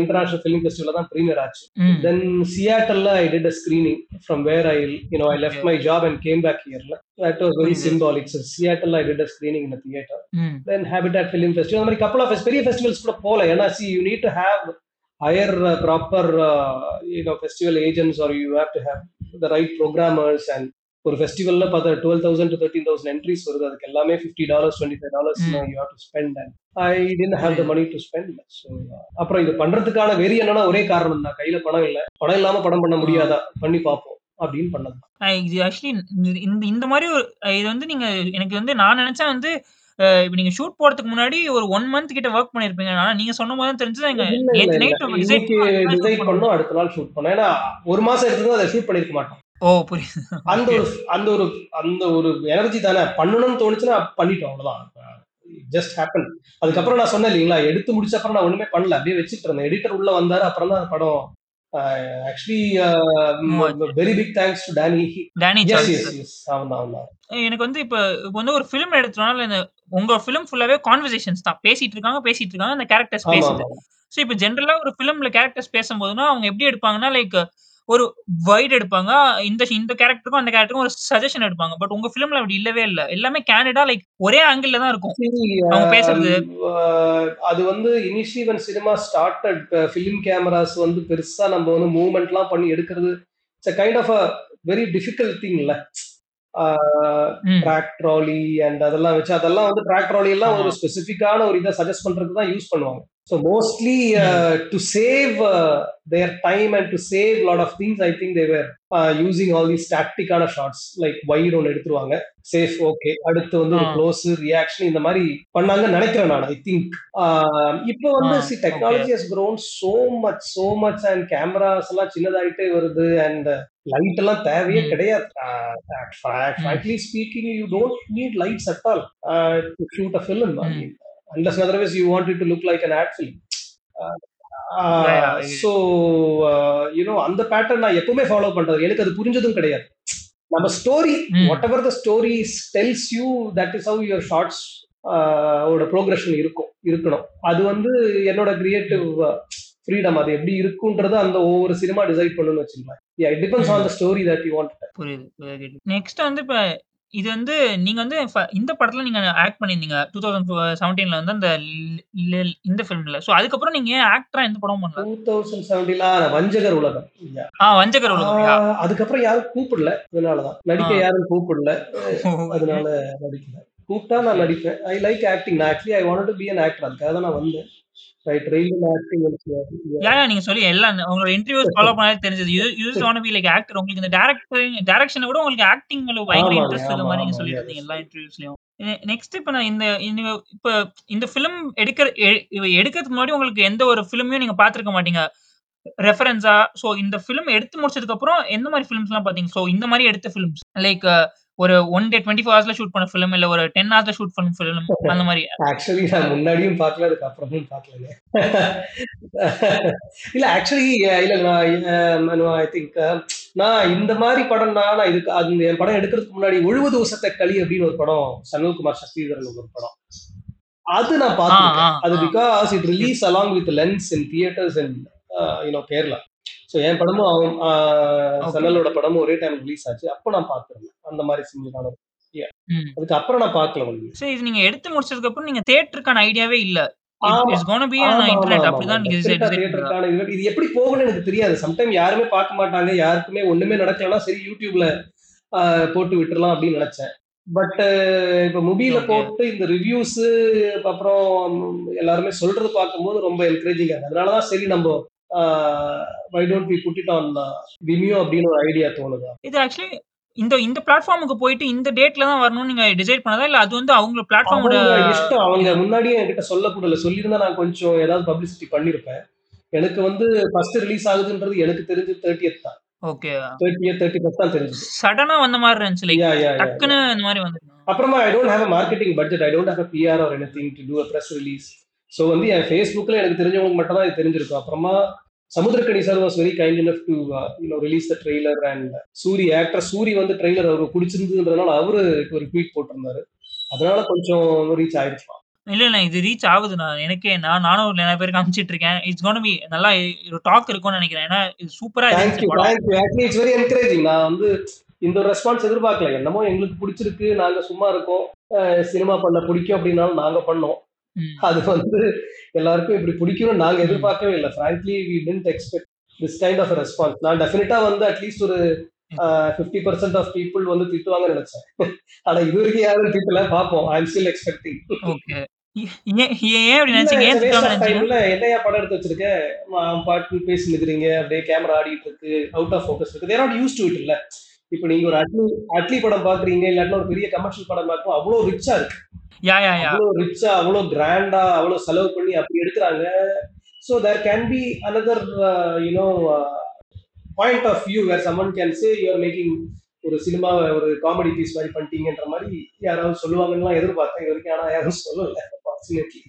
S2: international film festival தான் ப்ரீமியர் ஆச்சு. Then சியாட்டல்ல I did a screening from where I you know I left. My job and came back ஹியர்ல that was very. Symbolic so சியாட்டல்ல I did a screening in theatre. Then habitat film festival அந்த மாதிரி கப்பல் ஆஃப் பெரிய ஃபெஸ்டிவல்ஸ் கூட போகல ஏன்னா see you need to have hire proper you know festival agents or you have to have the right programmers and ஒரு ஃபெஸ்டிவல்ல பார்த்தா twelve thousand to thirteen thousand entries வருது. அதுக்கு எல்லாமே fifty dollars twenty five dollars. You have to spend and I didn't have the money to spend so அப்புறம் இது பண்றதுக்கான வெறி என்னன்னா ஒரே காரணம் தான். கையில பணம் இல்லை. பணம் இல்லாம படம் பண்ண முடியாதா? பண்ணி பார்ப்போம் அப்படின்னு பண்ணது
S1: ஆக்சுவலி இந்த இந்த மாரி ஒரு இது வந்து நீங்க எனக்கு வந்து நான் நெனச்சேன் வந்து அ இப்ப நீங்க ஷூட் போறதுக்கு முன்னாடி ஒரு 1 மந்த் கிட்ட வொர்க் பண்ணியிருப்பீங்க. ஆனா நீங்க சொன்ன போது தான் தெரிஞ்சது. எங்க
S2: இல்ல இல்ல
S1: நேத்து
S2: இல்ல.
S1: நைட் நம்ம டிசைட்
S2: இன்னைக்கு
S1: ஷூட்
S2: டிசைட்
S1: பண்ணோம்.
S2: பண்ணோம். அடுத்த நாள் ஷூட் பண்ணோம். ஏன்னா ஒரு மாசம் எடுத்தது அதை ஷூட் பண்ணிருக்க மாட்டோம்.
S1: ஓ புரியுது.
S2: அந்த
S1: ஓகே.
S2: ஒரு அந்த ஒரு அந்த ஒரு எனர்ஜி தானே. பண்ணணும்னு தோணுச்சுன்னா பண்ணிட்டோம். அவ்வளவுதான். ஜஸ்ட் ஹேப்பன் அதுக்கப்புறம் நான் சொன்னேன் இல்லைங்களா எடுத்து முடிச்ச அப்புறம் நான் ஒண்ணுமே பண்ணல. அப்படியே வச்சுட்டு இருந்தேன். எடிட்டர் உள்ள வந்தாரு. அப்புறம் தான் படம் actually very big thanks to Danny
S1: Danny
S2: S
S1: Charles.
S2: Yes yes அவன் தான் அவன் தான்
S1: எனக்கு வந்து இப்ப இப்ப வந்து ஒரு ஃபிலிம் எடுத்தோம்னால இந்த உங்க ஃபிலிம் ஃபுல்லாவே கான்வர்சேஷன்ஸ் தான். பேசிட்டு இருக்காங்க, பேசிட்டு இருக்காங்க. அந்த கேரக்டர்ஸ் பேசுது. ஸோ இப்ப ஜெனரலா ஒரு ஃபிலிம்ல கேரக்டர்ஸ் பேசும்போதுனா, அவங்க எப்படி எடுப்பாங்கன்னா, லைக் ஒரு வைட் எடுப்பாங்க. இந்த இந்த கேரக்டருக்கும், அந்த கேரக்டருக்கும் ஒரு சஜஷன் எடுப்பாங்க. பட் உங்க ஃபிலிம்ல அப்படி இல்லவே இல்ல. எல்லாமே கேண்டிடா லைக் ஒரே ஆங்கிள்ல தான் இருக்கும். அவங்க பேசுறது.
S2: அது வந்து initially when cinema started film cameras வந்து பெருசா நம்ம வந்து மூவ்மெண்ட்லாம் பண்ணி எடுக்கிறது it's kind of uh very difficult thing இல்ல
S1: ம்.
S2: ட்ராக் ட்ராலி அண்ட் அதெல்லாம் வச்சு அதெல்லாம் வந்து ட்ராக் ட்ராலி எல்லாம். ஒரு ஸ்பெசிஃபிக்கான ஒரு இதை சஜஸ்ட் பண்றதுக்கு தான் யூஸ் பண்ணுவாங்க so mostly. To save their time and to save lot of things I think they were using all the ஸ்டாட்டிக்கான shots like wide ஒன்று எடுத்துருவாங்க சேஃப் ஓகே அடுத்து வந்து ஒரு. க்ளோஸ் ரியாக்ஷன் இந்த மாதிரி பண்ணாங்கன்னு நினைக்கிறேன் நான் ஐ திங்க் இப்போ வந்து see. Technology has grown so much so much and cameras எல்லாம் சின்னதாயிட்டே வருது அண்ட் லைட் எல்லாம் தேவையே. கிடையாது
S1: ம்.
S2: frankly speaking you don't need lights at all uh, to unless otherwise you want it to look like an ad film uh,
S1: Yeah, yeah,
S2: uh, uh, அந்த பேட்டர்ன் நான் எப்பவுமே ஃபாலோ பண்றது எனக்கு அது புரிஞ்சதும் கிடையாது நம்ம story. Whatever the story tells you that is how your shots ஓட ப்ரோக்ரஷன் இருக்கும் இருக்கணும் அது வந்து என்னோட கிரியேட்டிவ் ஃப்ரீடம் அது எப்படி இருக்குன்றது அந்த ஒவ்வொரு சினிமா டிசைட் பண்ணணும்னு வச்சுக்கலாம் it depends on. The story that you want.
S1: புரியுது. நெக்ஸ்ட் வந்து இப்ப இது வந்து நீங்க வந்து ஃப இந்த படத்துல நீங்க ஆக்ட் பண்ணியிருந்தீங்க. 2017ல வந்து அந்த ல் ல் இந்த ஃபிலிம்ல. ஸோ அதுக்கப்புறம் நீங்க ஏன் ஆக்டரா எந்த படமும் பண்ணல?
S2: டூ தௌசண்ட் செவன்டீன்ல வஞ்சகர் உலகம் Yeah.
S1: ஆ வஞ்சகர் உலகம். யா.
S2: அதுக்கப்புறம் யாரும் கூப்பிடல அதனாலதான் நடிக்க
S1: ஆ.
S2: யாரும் கூப்பிடல
S1: ஓகே.
S2: அதனால நடிக்கல கூப்பிட்டா நான் நடிப்பேன் ஐ லைக் ஆக்டிங் நான் actually I want to be an actor அதுக்காக தான் நான் வந்தேன் ரைட் ரயில் ஆக்டிங்
S1: யா நீங்க சொல்லி எல்லாம் உங்களோட இன்டர்வியூஸ் ஃபாலோ பண்ணாலே தெரிஞ்சது. You you just want be like actor. உங்களுக்கு இந்த டைரக்டர் டைரக்ஷன விட உங்களுக்கு ஆக்டிங் மேல பயங்கர இன்ட்ரெஸ்ட் இருக்க
S2: ஆமா
S1: மாரி நீங்க சொல்லிட்டு. இருந்தீங்க எல்லா இன்டர்வியூஸ்லயும். நெ நெக்ஸ்ட் இப்ப நான் இந்த இப்ப இந்த ஃபிலிம் எடுக்கிற எடுக்கிறதுக்கு முன்னாடி உங்களுக்கு எந்த ஒரு ஃபிலிமையும் நீங்க பார்த்திருக்க மாட்டீங்க. ரெஃபரன்ஸா சோ இந்த ஃபிலிம் எடுத்து முடிச்சதுக்கு அப்புறம் எந்த மாரி ஃபிலிம்ஸ்லாம் பார்த்தீங்க? சோ இந்த மாரி எடுத்த ஃபிலிம்ஸ் லைக் ஒரு 1 டே 24 ஹவர்ஸ்ல ஷூட் பண்ண ஃபிலிம் இல்ல ஒரு 10 ஹவர்ஸ்ல ஷூட் பண்ண ஃபிலிம் அந்த மாரி.
S2: ஆக்சுவலி நான் முன்னாடியும் பார்க்கல அதுக்கு அப்புறமும் பார்க்கலங்க இல்ல ஆக்சுவலி இல்ல ஐ திங்க் நான் இந்த மாதிரி படம்னா நான் இதுக்கு அது என் படம் எடுக்கிறதுக்கு முன்னாடி ஒழுவது உசத்த களி அப்படின்னு ஒரு படம் சனல்குமார் சக்திதரன் ஒரு படம் அது நான்
S1: ஆ
S2: அது. Because it release along with lens in theatres in you know Kerala so என் படமும் அவன். சனலோட படமும் ஒரே டைம் ரிலீஸ் ஆச்சு. அப்போ நான் பார்த்துருந்தேன். அந்த மாதிரி
S1: ம்.
S2: அதுக்கு அப்புறம் நான் பார்க்கல ஒன்று
S1: சோ இது நீங்க எடுத்து முடிச்சதுக்கு அப்புறம் நீங்க தியேட்டருக்கான ஐடியாவே இல்ல.
S2: இது எப்படி போகும்னு எனக்கு தெரியாது. சம்டைம் யாருமே பார்க்க மாட்டாங்க. யாருக்குமே ஒண்ணுமே நடக்கலன்னா சரி யூடியூப்ல போட்டு விட்டுறலாம் அப்படின்னு நினைச்சேன். பட் இப்போ
S1: ஓகே.
S2: போட்டு இந்த ரிவ்யூஸ் அப்புறம் எல்லாருமே சொல்றது பார்க்கும்போது ரொம்ப என்கரேஜிங் ஆகுது அதனாலதான் சரி நம்ம why don't be put it on Vimeo அப்படின்னு ஒரு ஐடியா தோணுது?
S1: இது ஆக்சுவலி இந்த இந்த பிளாட்ஃபார்முக்கு போயிட்டு இந்த டேட்ல தான் வரணும்னு நீங்க டிசைட் பண்ணதா? இல்ல அது வந்து அவங்க பிளாட்ஃபார்மோட
S2: இஷ்டம். அவங்க முன்னாடியே என்கிட்ட சொல்லக்கூடல. சொல்லியிருந்தா நான் கொஞ்சம் ஏதாவது பப்ளிசிட்டி பண்ணிருப்பேன். எனக்கு வந்து ஃபர்ஸ்ட் ரிலீஸ் ஆகுதுன்றது எனக்கு தெரிஞ்சு தேர்ட்டியத் தான்.
S1: ஓகே.
S2: தேர்ட்டியத் தேர்ட்டி ஃபர்ஸ்ட் தான் தெரிஞ்சது.
S1: சடனா வந்த மாரி இருந்துச்சு லைக் டக்குன்னு இந்த மாரி வந்துருச்சு.
S2: அப்புறமா I don't have marketing budget I don't have PR or anything to do a press release so வந்து என் ஃபேஸ்புக்கில் எனக்கு தெரிஞ்சவங்களுக்கு மட்டும் தான் இது தெரிஞ்சிருக்கும். அப்புறமா Samuthirakani sir was very kind enough to you know release the trailer and Soori actor Soori வந்து ட்ரெய்லர் அவருக்கு பிடிச்சிருந்ததுன்றதுனால அவரு ஒரு ட்வீட் போட்டிருந்தாரு. அதனால கொஞ்சம் ரீச் ஆயிருக்கலாம்
S1: இல்ல இல்ல இது ரீச் ஆகுது நான் எனக்கே நான் நானும் ஒரு நிறைய பேருக்கு அனுப்பிச்சிட்டு இருக்கேன். இட்ஸ் கோன் பி நல்லா ஒரு டாக் இருக்கும்னு நினைக்கிறேன். ஏன்னா இது சூப்பரா
S2: இட்ஸ் வெரி என்கரேஜிங் நான் வந்து இந்த ஒரு ரெஸ்பான்ஸ் எதிர்பார்க்கல. என்னமோ எங்களுக்கு பிடிச்சிருக்கு. நாங்க சும்மா இருக்கோம். சினிமா பண்ண பிடிக்கும் அப்படின்னாலும் நாங்க பண்ணோம். அது வந்து எல்லாருக்கும் இப்படி பிடிக்கும்னு நாங்க எதிர்பார்க்கவே இல்லை. Frankly we didn't expect this kind of response நான் டெஃபினட்டா வந்து அட்லீஸ்ட் ஒரு ஃபிஃப்டி பர்சன்ட் ஆஃப் பீப்புள் வந்து திட்டுவாங்கன்னு நினைச்சேன். ஆனா இது வரைக்கும் யாரும் திட்டல. பார்ப்போம் ஐ எம் ஸ்டில் எக்ஸ்பெக்டிங் என்னையா படம் எடுத்து வச்சிருக்க? அவன் பாட்டு பேசி நிக்கிறீங்க. அப்படியே கேமரா ஆடிட்டு இருக்கு. அவுட் ஆஃப் ஃபோக்கஸ் இருக்கு. They're not used to it இல்ல. இப்போ நீங்க ஒரு அட்லி அட்லி படம் பாக்குறீங்க இல்லாட்டினா ஒரு பெரிய கமர்ஷியல் படம் பார்க்கும் அவ்வளவு ரிச்சா இருக்கு.
S1: யா யா யா
S2: அவ்வளவு ரிச்சா அவ்வளவு கிராண்டா அவ்வளவு செலவு பண்ணி அப்படி எடுக்கிறாங்க. So there can be another you know point of view where someone can say you're making ஒரு சினிமா ஒரு காமெடி பீஸ் மாதிரி பண்ணிட்டீங்கன்ற மாதிரி யாராவது சொல்லுவாங்கன்னு எதிர்பார்த்தேன் இது வரைக்கும். ஆனா யாரும் சொல்லல fortunately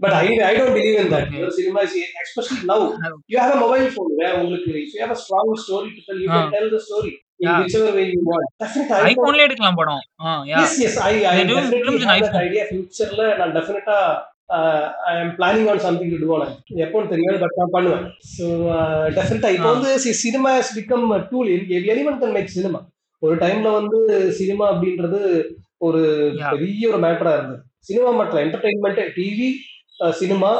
S2: but I I don't believe in that your cinema is especially now you have a mobile phone where உங்களுக்கு if you have a strong story to tell you can tell the story
S1: Yeah.
S2: whichever way you want definitely I don't-
S1: ஐபோன்ல எடுக்கலாம் படம் ஆ யா
S2: yes yes i i
S1: They do
S2: definitely
S1: films in
S2: have that
S1: iPhone.
S2: idea futureல நான் டெஃபினட்டா I am planning on something to do on எப்போன்னு தெரியாது பட் நான் பண்ணுவேன் ஸோ டெஃபினட்டா இப்போ. வந்து cinema has become tool anyone can make cinema ஒரு டைம்ல வந்து சினிமா அப்படின்றது ஒரு. பெரிய ஒரு மேட்டரா இருந்தது சினிமா மட்டும் என்டர்டைன்மெண்ட் டிவி சினிமா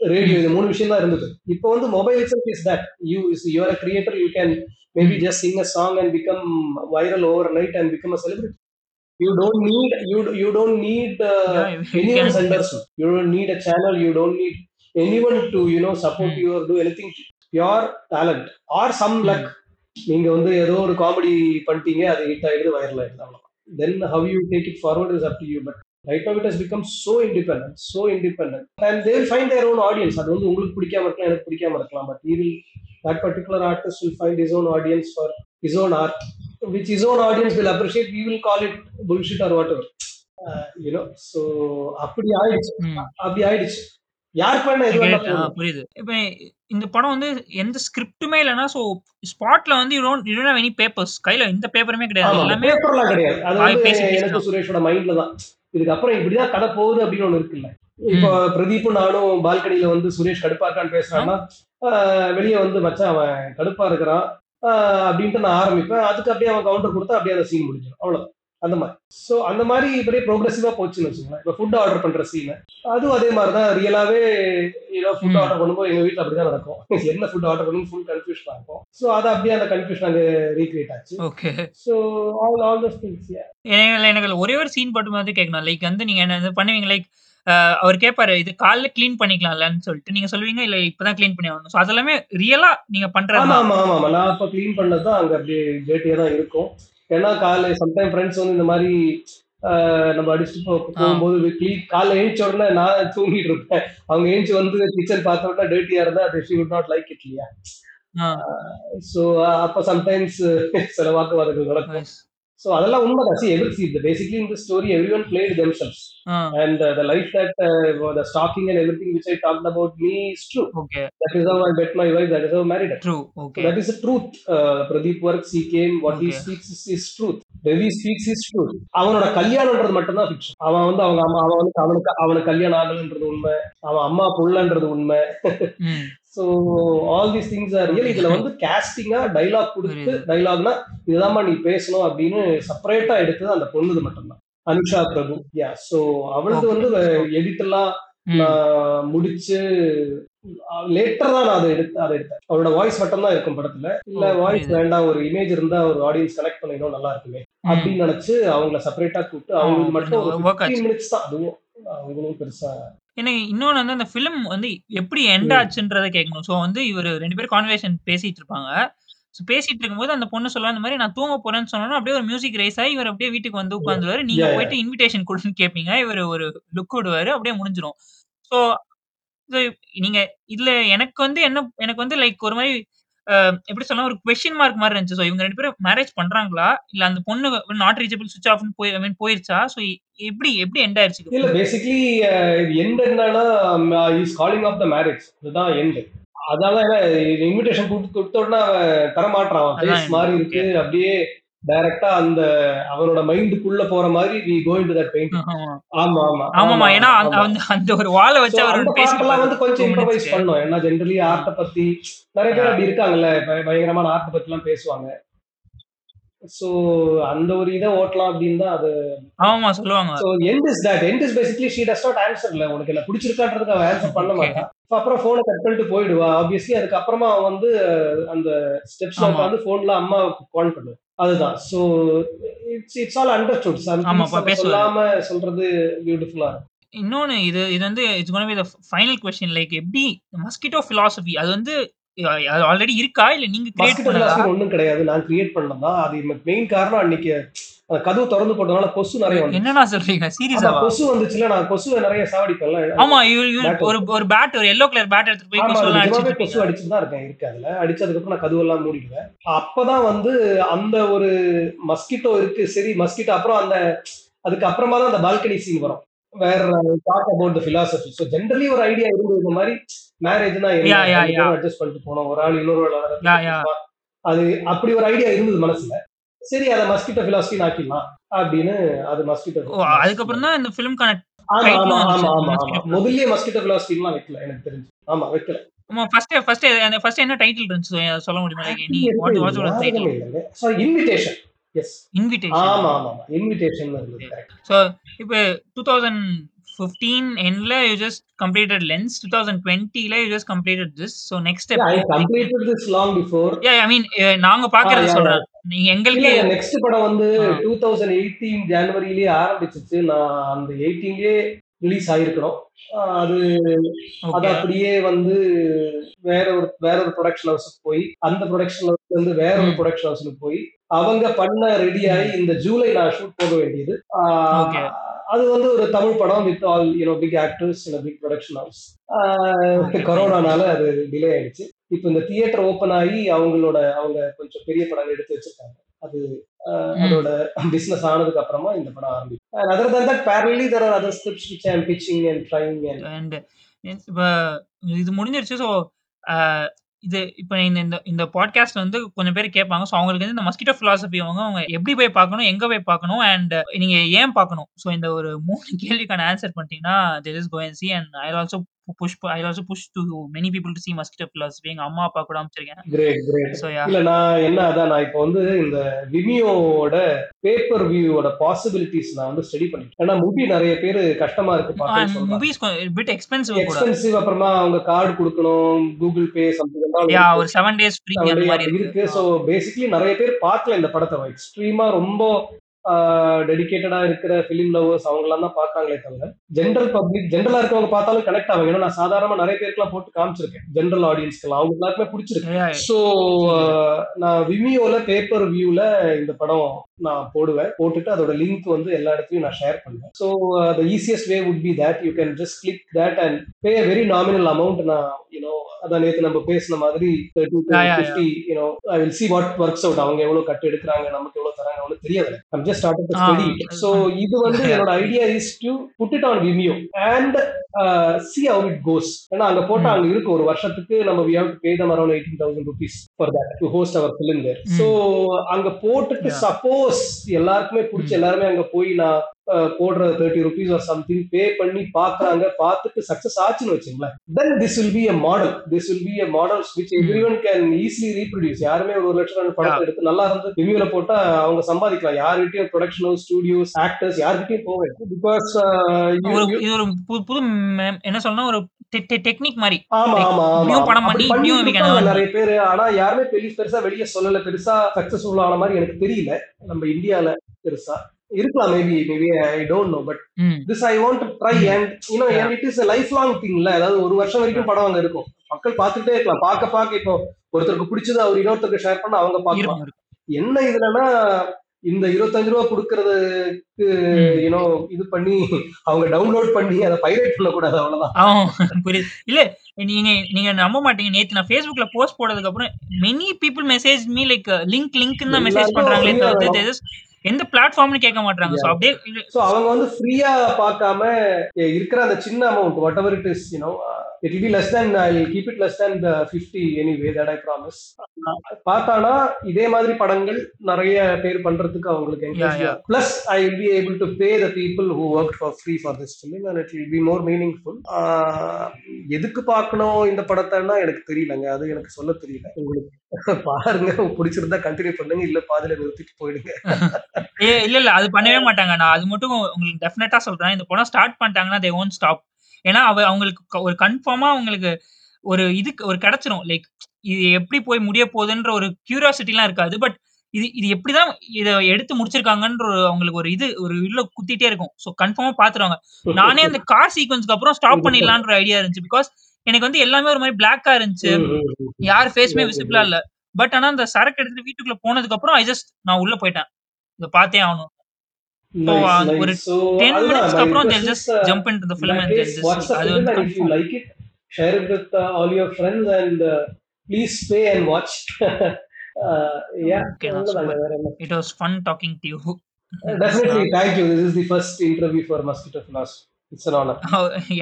S2: ரேடியோ இது மூணு விஷயம் தான் இருந்தது இப்போ வந்து mobile it's is that you is you're a creator you can maybe just sing a song and become viral overnight and become a celebrity you don't need you you don't need
S1: Yeah, you
S2: anyone
S1: can-
S2: understood. You don't need a channel. You don't need anyone to you know support
S1: Hmm.
S2: you or do anything. Pure talent or some luck. நீங்க வந்து ஏதோ ஒரு காமெடி பண்ணிட்டீங்க அது ஹிட் ஆயிடுது வைரல் ஆயிடுது then how you take it forward is up to you but right now it has become so independent so independent and they will find their own audience அது வந்து உங்களுக்கு பிடிக்காம இருக்கலாம் எனக்கு பிடிக்காம இருக்கலாம். But he will that particular artist will find his own audience for his own art which his own audience will appreciate. We will call it bullshit or whatever. Uh, you know so அப்படி ஆயிடுச்சு. அப்படி ஆயிடுச்சு.
S1: புரியுது. இப்ப இந்த படம் வந்து எந்த ஸ்கிரிப்டுமே இல்லைன்னா சோ ஸ்பாட்ல வந்து you don't you don't have any papers கையில எந்த பேப்பருமே கிடையாது. எல்லாமே
S2: பேப்பர்லாம் கிடையாது. அது வந்து எனக்கு. சுரேஷோட மைண்ட்ல தான். இதுக்கப்புறம் இப்படிதான் கதை போகுது அப்படின்னு ஒண்ணு இருக்குல்ல. இப்போ பிரதீப்பும் நானும் பால்கனில வந்து சுரேஷ் கடுப்பா இருக்கான்னு பேசுறான்னா வெளியே வந்து மச்சான் அவன் கடுப்பா இருக்கிறான் அப்படின்ட்டு நான் ஆரம்பிப்பேன். அதுக்கு அப்படியே அவன் கவுண்டர் கொடுத்தா அப்படியே அந்த சீன் முடிஞ்சிடும். அவ்வளவு அந்த மாதிரி. ஸோ அந்த மாதிரி இப்படியே ப்ரோக்ரெசிவா போச்சுன்னு வச்சுக்கோங்களேன். இப்போ ஃபுட் ஆர்டர் பண்ற சீன் அதுவும் அதே மாதிரி தான் ரியலாவே ஏதோ ஃபுட். ஆர்டர் பண்ணும்போது எங்க வீட்டில் அப்படிதான் நடக்கும். என்ன ஃபுட் ஆர்டர் பண்ணணும் ஃபுல் கன்ஃபியூஷன் இருக்கும். ஸோ அது அப்படியே அந்த கன்ஃபியூஷன் அங்கே ரீக்ரியேட் ஆச்சு.
S1: Okay
S2: so all all those things
S1: எனக்கு ஒரே ஒரு சீன் மட்டும் வந்து கேட்கணும். லைக் வந்து நீங்க என்ன இது பண்ணுவீங்க? லைக் அவர் கேட்பாரு இது காலைல க்ளீன் பண்ணிக்கலாம்லன்னு சொல்லிட்டு. நீங்க சொல்லுவீங்க இல்ல இப்பதான் க்ளீன் பண்ணி ஆகணும். ஸோ அதெல்லாமே ரியலா நீங்க பண்றது
S2: ஆமா ஆமா ஆமா நான் இப்போ க்ளீன் பண்ணது தான் அங்க அப்படியே டேட்டியா தான் இருக்கும். ஏன்னா காலை சம்டைம் ஃப்ரெண்ட்ஸ் வந்து இந்த மாதிரி நம்ம அடிச்சுட்டு போகும்போது காலைல எழுந்த உடனே நான் தூங்கிட்டு இருப்பேன். அவங்க எழுந்து வந்து கிச்சன் பார்த்த உடனே டேட்டியா இருந்தா அது she would not like it இல்லையா? ஸோ அப்போ சம்டைம்ஸ் சில வாக்குவாதங்கள் நடக்கும். ஸோ அதெல்லாம் உண்மைதான். சி எவ்ரி சி பேசிக்லி இந்த story every one played themselves and the life that the stalking and every thing which I talk about me is true
S1: okay
S2: that is how I bet my wife that is how married
S1: true okay
S2: that is the truth. Uh, pradeep works he came what he
S1: Okay.
S2: speaks is, is truth. Ravi speaks is truth அவனோட கல்யாணம்ன்றது மட்டும்தான் ஃபிக்ஷன் அவன் வந்து அவங்க அம்மா அவன் வந்து அவனுக்கு அவனுக்கு கல்யாணம் ஆகலன்றது உண்மை. அவன் அம்மா புள்ளன்றது உண்மை. So all these things are real இதுல வந்து கேஸ்டிங்கா டைலாக் கொடுத்து. டைலாக்னா இதுதாம்மா நீ பேசணும் அப்படின்னு செப்பரேட்டா எடுத்தது அந்த பொண்ணுது மட்டும்தான். அனுஷா பிரபு. யா ஸோ அவளது. வந்து எடிட் எல்லாம்
S1: ம்.
S2: நான் முடிச்சு லேட்டர் தான் நான் அதை எடுத்து அதை எடுத்தேன். அவரோட வாய்ஸ் மட்டும் தான் இருக்கும் படத்துல. இல்ல வாய்ஸ். வேண்டாம் ஒரு இமேஜ் இருந்தா ஒரு ஆடியன்ஸ் கனெக்ட் பண்ணிடும் நல்லா இருக்குமே. அப்படின்னு நினைச்சு அவங்கள செப்பரேட்டா கூப்பிட்டு அவங்களுக்கு மட்டும் ஒரு. மினிட்ஸ் தான். அதுவும் அவங்களும் பெருசா
S1: எனக்கு இன்னொன்னு வந்து அந்த ஃபிலிம் வந்து எப்படி எண்ட்
S2: ம்.
S1: ஆச்சுன்றத கேட்கணும். ஸோ வந்து இவர் ரெண்டு பேரும் கான்வர்சேஷன் பேசிட்டு இருப்பாங்க. ஸோ பேசிட்டு இருக்கும்போது அந்த பொண்ணு சொல்லுவா இந்த மாதிரி நான் தூங்க போறேன்னு சொன்னா அப்படியே ஒரு மியூசிக் ரைஸ் ஆகி இவர் அப்படியே வீட்டுக்கு வந்து உட்காந்துருவாரு. நீங்க. போயிட்டு இன்விடேஷன் கொடுன்னு கேட்பீங்க இவர் ஒரு லுக் விடுவாரு. அப்படியே முடிஞ்சிரும். ஸோ நீங்க இதுல எனக்கு வந்து என்ன எனக்கு வந்து லைக் ஒரு மாதிரி எப்படி சொல்லலாம் ஒரு கொஸ்டின் மார்க் மாதிரி இருந்துச்சு. ஸோ இவங்க ரெண்டு பேரும் மேரேஜ் பண்றாங்களா? இல்ல அந்த பொண்ணு நாட் ரீச்சபிள் சுவிச் ஆஃப் போய் I mean போயிருச்சா? ஸோ எப்படி எப்படி எண்ட்
S2: இல்ல
S1: ஆயிருச்சு
S2: பேசிக்லி எண்ட் என்னன்னா is calling off the marriage இதுதான் எண்ட் அதால இன்விடேஷன் கொடுத்த உடனே அவன் தரமாட்டான் ஃபேஸ் மாறி இருக்கு. அப்படியே டைரக்டா அந்த அவனோட மைண்டுக்குள்ள போற மாதிரி we going to that paint
S1: ஆமா.
S2: ஆமா. ஆமா
S1: ஆமாமா ஏன்னா அந்த. அந்த- ஒரு வாழ வச்சு அவர்
S2: அந்த
S1: பேசி
S2: பாட்டெல்லாம் வந்து கொஞ்சம் இம்ப்ரவைஸ். பண்ணோம் ஏன்னா ஜென்ரலி ஆர்ட்ட பத்தி நிறைய பேர் அப்படி இருக்காங்கல்ல பய- பயங்கரமான ஆர்ட்ட பத்தி எல்லாம் பேசுவாங்க. சோ அந்த ஒரு இதை ஓட்டலாம் அப்படின்னு தான் அது
S1: ஆமா சொல்லுவாங்க.
S2: So end is that end is basically she does not answer இல்ல. உனக்கு என்ன பிடிச்சிருக்கான்றதுக்கு அவன் ஆன்சர் பண்ண So, அப்புறம் போனை கட் பண்ணிட்டு போயிடுவா. ஆப்வியஸ்லி அதுக்கப்புறமா அவன் வந்து அந்த ஸ்டெப்ஸ்ல
S1: ஆமா.
S2: உட்காந்து போன்ல அம்மாவுக்கு கால் பண்ணுவான் அதுதான். So it's it's all understood சொல்லாம சொல்றது பியூட்டிஃபுல்லா
S1: இருக்கும். இன்னொன்று இது இது வந்து it's gonna be final question like எப்படி மஸ்கிட்டோ ஃபிலாசபி அது வந்து அது ஆல்ரெடி இருக்கா? இல்ல நீங்க கிரியேட்
S2: பண்ணலாம் ஒண்ணும் கிடையாது. நான் கிரியேட் பண்ணலாம் அது மெயின் காரணம் அன்னைக்கு அந்த கதவு திறந்து போட்டதுனால கொசு நிறைய வந்து
S1: என்னடா சொல்றீங்க? சீரியஸாவா
S2: கொசு வந்துச்சுல நான் கொசுவை நிறைய சாவடிப்பேன்ல.
S1: ஆமா. ஒரு ஒரு பேட் ஒரு எல்லோ கலர் பேட் எடுத்து போய் கொசு எல்லாம் அடிச்சிட்டு
S2: கொசு அடிச்சுட்டு தான் இருக்கேன் இருக்கு அதுல. அடிச்சதுக்கு அப்புறம் நான் கதவெல்லாம் மூடிடுவேன். அப்பதான் வந்து அந்த ஒரு மஸ்கிட்டோ இருக்கு. சரி மஸ்கிட்டோ அப்புறம் அந்த அதுக்கு அப்புறமா தான் அந்த பால்கனி சீன் வரும். வேற talk about the philosophy so generally ஒரு ஐடியா இருந்தது இந்த மாதிரி மேரேஜ்னா. அட்ஜஸ்ட் பண்ணிட்டு போனோம். ஒரு ஆள் இன்னொரு ஆள். அது அப்படி ஒரு ஐடியா இருந்தது மனசுல. சரி அதை மஸ்கிட்டோ பிலாசபி ஆக்கிடலாம் அப்படின்னு அது மஸ்கிட்டோ
S1: அதுக்கப்புறம் தான் இந்த ஃபிலிம்கான
S2: ஆமா
S1: title
S2: ஆமா ஆமா ஆமா. முதல்லயே மஸ்கிட்டோ பிலாசபிலாம் வைக்கல எனக்கு தெரிஞ்சு. ஆமா வைக்கல.
S1: ஆமா ஃபர்ஸ்ட் ஃபர்ஸ்ட் அந்த ஃபர்ஸ்ட் என்ன டைட்டில் இருந்துச்சு? சொல்ல முடியுமா? நீ what title
S2: sorry invitation yes
S1: invitation
S2: ஆமா ஆமா இன்விடேஷன் இருந்தது.
S1: ஸோ இப்போ டூ தௌசண்ட் ஃபிஃப்டீன் எண்ட்ல you just completed lens two thousand டுவெண்ட்டில you just completed this so next
S2: I completed this long before.
S1: I mean நாங்க பாக்குறது
S2: Ah, yeah,
S1: சொல்றேன். நீங்க எங்களுக்கு
S2: நெக்ஸ்ட் படம் வந்து. டூ தௌசண்ட் எயிட்டீன் ஜனவரியிலேயே ஆரம்பிச்சிச்சு. நான் அந்த எயிட்டீன்லயே ரிலீஸ் ஆயிருக்கணும் ஆஹ் அது அது அப்படியே வந்து வேற ஒரு வேற ஒரு ப்ரொடக்ஷன் ஹவுஸுக்கு போய் அந்த ப்ரொடக்ஷன் ஹவுஸ்ல இருந்து வேற ஒரு. ப்ரொடக்ஷன் ஹவுஸ்க்கு போய் அவங்க பண்ண ரெடி ஆகி இந்த ஜூலை நான் ஷூட் போக வேண்டியது. அது வந்து ஒரு தமிழ் படம் with all you know big actors big production house. கொரோனானால அது டிலே ஆயிடுச்சு இப்போ இந்த தியேட்டர் ஓபன் ஆகி அவங்களோட அவங்க கொஞ்சம் பெரிய படம் எடுத்து வச்சிருக்காங்க அது. அதோட பிசினஸ் ஆனதுக்கு அப்புறமா இந்த படம் ஆரம்பிக்கும் other than that parallelly there are other scripts which I am pitching and trying and
S1: இப்போ இது முடிஞ்சிருச்சு ஸோ இது இப்போ இந்த இந்த இந்த பாட்காஸ்ட் வந்து கொஞ்சம் பேர் கேட்பாங்க. ஸோ அவங்களுக்கு வந்து இந்த மஸ்கிட்டோ philosophy அவங்க அவங்க எப்படி போய் பார்க்கணும் எங்க போய் பார்க்கணும் அண்ட் நீங்க ஏன் பார்க்கணும்? ஸோ இந்த ஒரு மூணு கேள்விக்கான ஆன்சர் பண்ணிட்டீங்கன்னா this is going and I also push I also push to many people to see mosquito philosophy எங்க அம்மா அப்பா கூட அமைச்சிருக்கேன்.
S2: கிரேட் கிரேட்
S1: யா
S2: இல்ல நான் என்ன அதான் நான் இப்போ வந்து இந்த விமியோட பேப்பர் வியூவோட பாசிபிலிட்டிஸ் நான் வந்து ஸ்டடி பண்ணிட்டேன். ஏன்னா மூவி நிறைய பேர் கஷ்டமா இருக்கு
S1: மூவிஸ் பிட் எக்ஸ்பென்சிவ் கூட.
S2: எக்ஸ்பென்சிவ் அப்புறமா அவங்க கார்டு கொடுக்கணும் கூகுள் பே சம்திங்
S1: யா ஒரு செவன் டேஸ் ஃப்ரீ அந்த மாதிரி
S2: இருக்கு. ஸோ பேசிக்கலி நிறைய பேர் பார்க்கல இந்த படத்தை. எக்ஸ்ட்ரீமா ரொம்ப டெடிகேட்டடா இருக்கிற ஃபிலிம் லவர்ஸ் அவங்களாம் தான் பாக்குறாங்களே தவிர ஜென்ரல் பப்ளிக் ஜென்ரலா இருக்கவங்க பார்த்தாலும் கனெக்ட் ஆகும் ஏன்னா நான் சாதாரணமா நிறைய பேருக்குலாம் போட்டு காமிச்சிருக்கேன். ஜென்ரல் ஆடியன்ஸ்க்கு அவங்க எல்லாருக்குமே பிடிச்சிருக்கு.
S1: Yeah,
S2: ஸோ நான் விமியோல பேப்பர் வியூல இந்த படம் நான் போடுவேன். போட்டுட்டு அதோட லிங்க் வந்து எல்லா இடத்துலயும் நான் ஷேர் பண்ணுவேன். So the easiest way would be that you can just click that and pay very nominal amount நான் யூனோ அதான் நேற்று நம்ம பேசின மாதிரி thirty fifty you know I will see what works out அவங்க எவ்வளவு கட்டு எடுக்கிறாங்க நமக்கு எவ்வளவு தராங்க அவ்வளவு தெரியாது I'm just start study so இது வந்து. என்னோட idea is to put it on Vimeo and see how it goes ஏன்னா அங்க போட்டா
S1: Mm.
S2: அங்க இருக்கு. ஒரு வருஷத்துக்கு நம்ம we have to pay them around eighteen thousand rupees for that to host our film there. So அங்க போட்டுட்டு
S1: Yeah.
S2: சப்போஸ் எல்லாருக்குமே பிடிச்ச. எல்லாருமே அங்க போய் நான் போடுற thirty rupees or something pay பண்ணி பாக்குறாங்க பார்த்துட்டு சக்சஸ் ஆச்சுன்னு வச்சுங்களேன் then this will be a model this will be a models which. Every one can easily reproduce யாருமே ஒரு ஒரு லட்சம் ரெண்டு படத்தை. எடுத்து நல்லா இருந்து ரிவியூல போட்டா அவங்க சம்பாதிக்கலாம் யார்கிட்டயும் ப்ரொடக்ஷன் ஹவுஸ் ஸ்டுடியோஸ் ஆக்டர்ஸ் யார்கிட்டயும் போக பிகாஸ்
S1: ஒரு இது ஒரு புது என்ன சொல்லணும் ஒரு டெக்னிக் மாதிரி. இப்படியும் படம் பண்ணி, இப்படியும்.
S2: நிறைய பேர். ஆனா யாருமே பெரிய பெருசா வெளியே சொல்லல. பெருசா சக்சஸ்ஃபுல் ஆன மாதிரி எனக்கு தெரியல. நம்ம இந்தியால பெருசா. இருக்கலாம் maybe maybe I don't know but this I want to try. And you know. It is life long திங்ல அதாவது ஒரு வருஷம் வரைக்கும் படம் அங்க இருக்கும். மக்கள் பார்த்துட்டே இருக்கலாம். பார்க்க பார்க்க இப்போ ஒருத்தருக்கு பிடிச்சது அவர் இன்னொருத்தருக்கு ஷேர் பண்ண அவங்க பார்க்கலாம். என்ன இதுலன்னா இந்த இருபத்தஞ்சு ரூபா கொடுக்கறதுக்கு. யூனோ இது பண்ணி அவங்க டவுன்லோட் பண்ணி அதை பைரேட் பண்ணக்கூடாது அவ்வளவுதான்.
S1: புரியுது. இல்ல நீங்க நீங்க நம்ப மாட்டீங்க. நேத்து நான் Facebookல போஸ்ட் போட்டதுக்கு அப்புறம் many people message me like link link தான் மெசேஜ் பண்றாங்களே தவிர்த்து எந்த பிளாட்ஃபார்ம்னு கேட்க மாட்டாங்க சோ அப்படியே
S2: ஸோ அவங்க வந்து ஃப்ரீயா பார்க்காம இருக்கிற அந்த சின்ன amount whatever it is you know it will be less than I'll keep it less than the 50 anyway that I promise. பார்த்தானா இதே மாதிரி படங்கள் நிறைய பேர் பண்றதுக்கு அவங்களுக்கு I will be able to pay the people who worked for free for this film and it will be more meaningful. ஆஹ் எதுக்கு பார்க்கணும் இந்த படத்தைன்னா எனக்கு தெரியலங்க. அது எனக்கு சொல்ல தெரியல. உங்களுக்கு பாருங்க பிடிச்சிருந்தா கண்டினியூ பண்ணுங்க இல்ல பாதியில நிறுத்திட்டு போயிடுங்க.
S1: இல்ல இல்ல அது பண்ணவே மாட்டாங்க. நான் அது மட்டும் உங்களுக்கு டெஃபினட்டா சொல்றேன். இந்த படம் ஸ்டார்ட் பண்ணிட்டாங்கன்னா தே ஓன் ஸ்டாப் ஏன்னா அவ அவங்களுக்கு க- ஒரு கன்ஃபார்மா அவங்களுக்கு ஒரு இதுக்கு ஒரு கிடைச்சிரும். லைக் இது எப்படி போய் முடிய போகுதுன்ற ஒரு கியூரியாசிட்டிலாம் இருக்காது. பட் இது இது எப்படிதான் இதை எடுத்து முடிச்சிருக்காங்கன்ற ஒரு அவங்களுக்கு ஒரு இது ஒரு உள்ள குத்திட்டே இருக்கும். ஸோ கன்ஃபார்மா பாத்துருவாங்க. நானே அந்த கார் சீக்வன்ஸ்க்கு அப்புறம் ஸ்டாப் பண்ணிடலான்ற ஐடியா இருந்துச்சு. பிகாஸ் எனக்கு வந்து எல்லாமே ஒரு மாதிரி பிளாக்கா இருந்துச்சு.
S2: ம், ம், ம்.
S1: யார் ஃபேஸுமே விசிபிளா இல்ல. பட் ஆனா அந்த சரக்கு எடுத்துட்டு வீட்டுக்குள்ள போனதுக்கு அப்புறம் ஐ ஜஸ்ட் நான் உள்ள போயிட்டேன். இதை பார்த்தே ஆகணும்.
S2: Nice,
S1: அந்த ஒரு
S2: nice. So,
S1: 10
S2: அதுதான்,
S1: மினிட்ஸ்க்கு
S2: my
S1: அப்புறம்
S2: request
S1: they'll
S2: is,
S1: just
S2: uh,
S1: jump into the
S2: in
S1: film
S2: that
S1: and they'll
S2: case,
S1: just
S2: watch the
S1: அது
S2: film
S1: வந்து
S2: and if you
S1: confirm.
S2: like it, share it with uh, all your friends and uh, please pay and watch. uh, yeah,
S1: Okay, நான்
S2: அவ்வளவுதாங்க,
S1: super.
S2: வேற என்ன.
S1: It was fun talking to you.
S2: Uh, Definitely, thank you. This is the first interview for Mosquito Philosophy. Honor.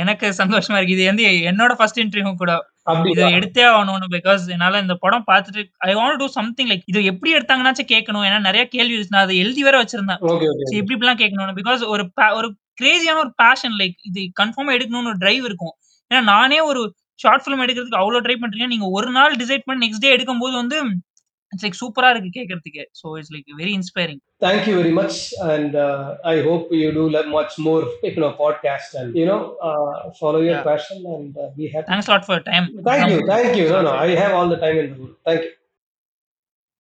S1: எனக்கு சந்தோஷமா இருக்கு. இது வந்து என்னோட ஃபர்ஸ்ட் இன்டர்வியூ கூட. இது? எடுத்தே ஆகணும்னு பிகாஸ் என்னால இந்த படம் பார்த்துட்டு I want to something like இது எப்படி எடுத்தாங்கன்னாச்சும் கேட்கணும். ஏன்னா நிறைய கேள்வி இருக்கு நான் அதை எழுதி வேற வச்சிருந்தேன். எப்படி இப்படிலாம் கேட்கணும் பிகாஸ் ஒரு ஒரு கிரேசியான ஒரு பேஷன் லைக் இது கன்ஃபார்மா எடுக்கணும்னு ஒரு டிரைவ் இருக்கும். ஏன்னா நானே ஒரு ஷார்ட் ஃபிலிம் எடுக்கிறதுக்கு அவ்வளவு ட்ரை பண்றீங்க நீங்க ஒரு நாள் டிசைட் பண்ணி நெக்ஸ்ட் டே எடுக்கும்போது வந்து இட்ஸ் லைக் சூப்பரா இருக்கு கேட்கறதுக்கு so it's like very inspiring
S2: Thank you very much, and uh, I hope you do le- much more, you know, podcast and you know, uh, follow your
S1: Yeah.
S2: passion and uh, be happy.
S1: Thanks lot for time
S2: Thank you, thank you. No, no, I have all the time in the world. Thank you.